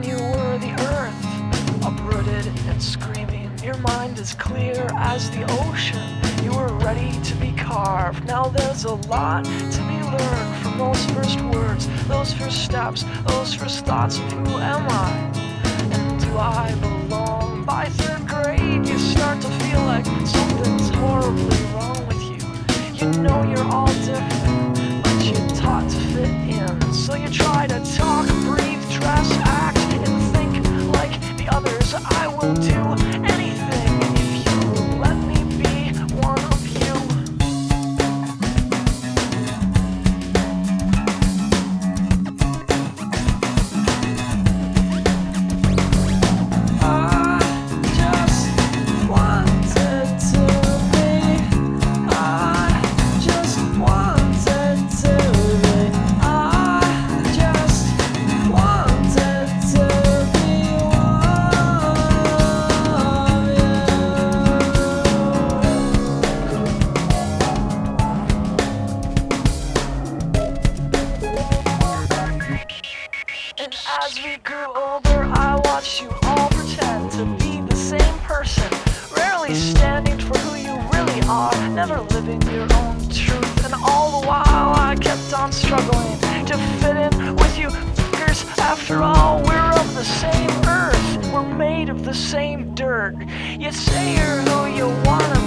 you were the earth, uprooted and screaming. Your mind is clear as the ocean. You were ready to be carved. Now there's a lot to be learned from those first words, those first steps, those first thoughts of who am I? And do I belong? By third grade, you start to feel like something's horribly wrong. I as we grew older, I watched you all pretend to be the same person. Rarely standing for who you really are, never living your own truth. And all the while, I kept on struggling to fit in with you. Fuckers, after all, we're of the same earth. We're made of the same dirt. You say you're who you wanna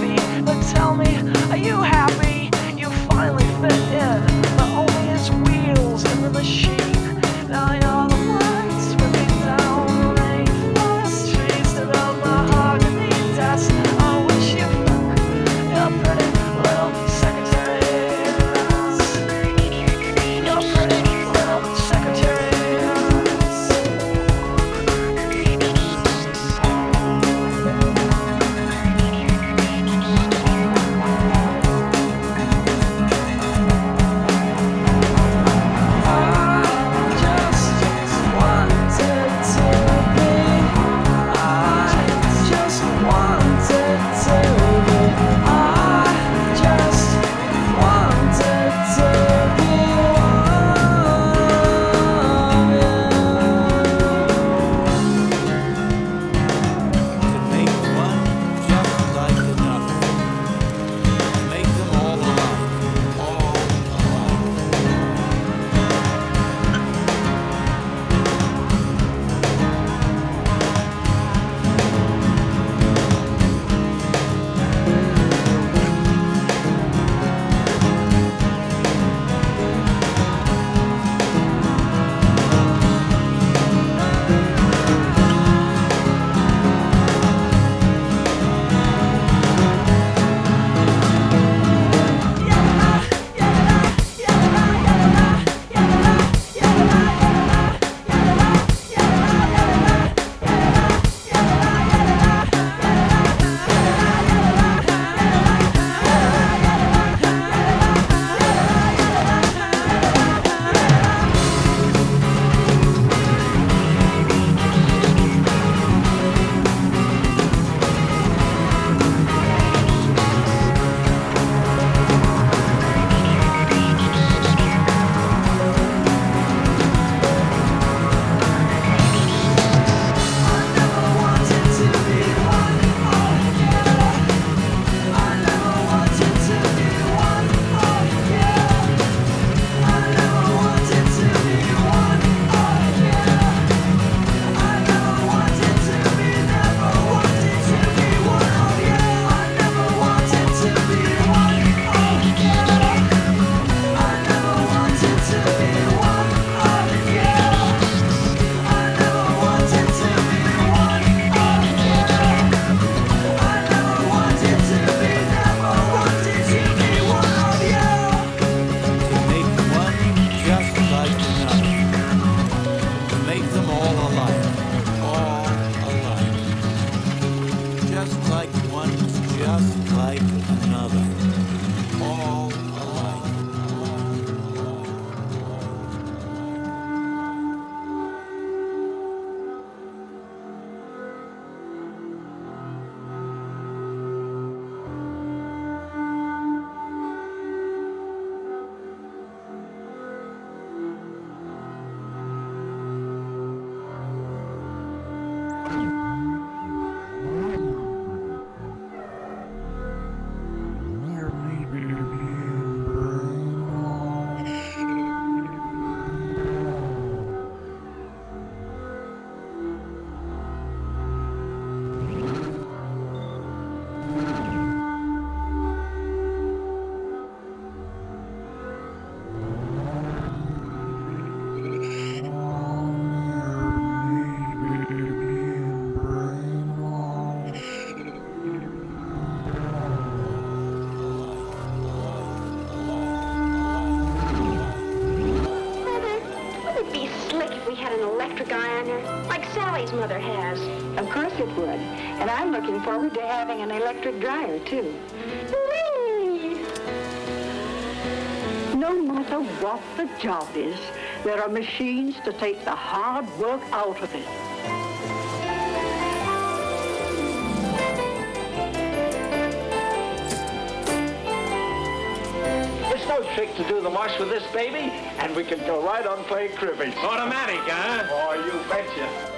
mother has. Of course it would. And I'm looking forward to having an electric dryer, too. Whee! No matter what the job is, there are machines to take the hard work out of it. It's no trick to do the march with this baby, and we can go right on playing cribbage. Automatic, huh? Oh, you betcha.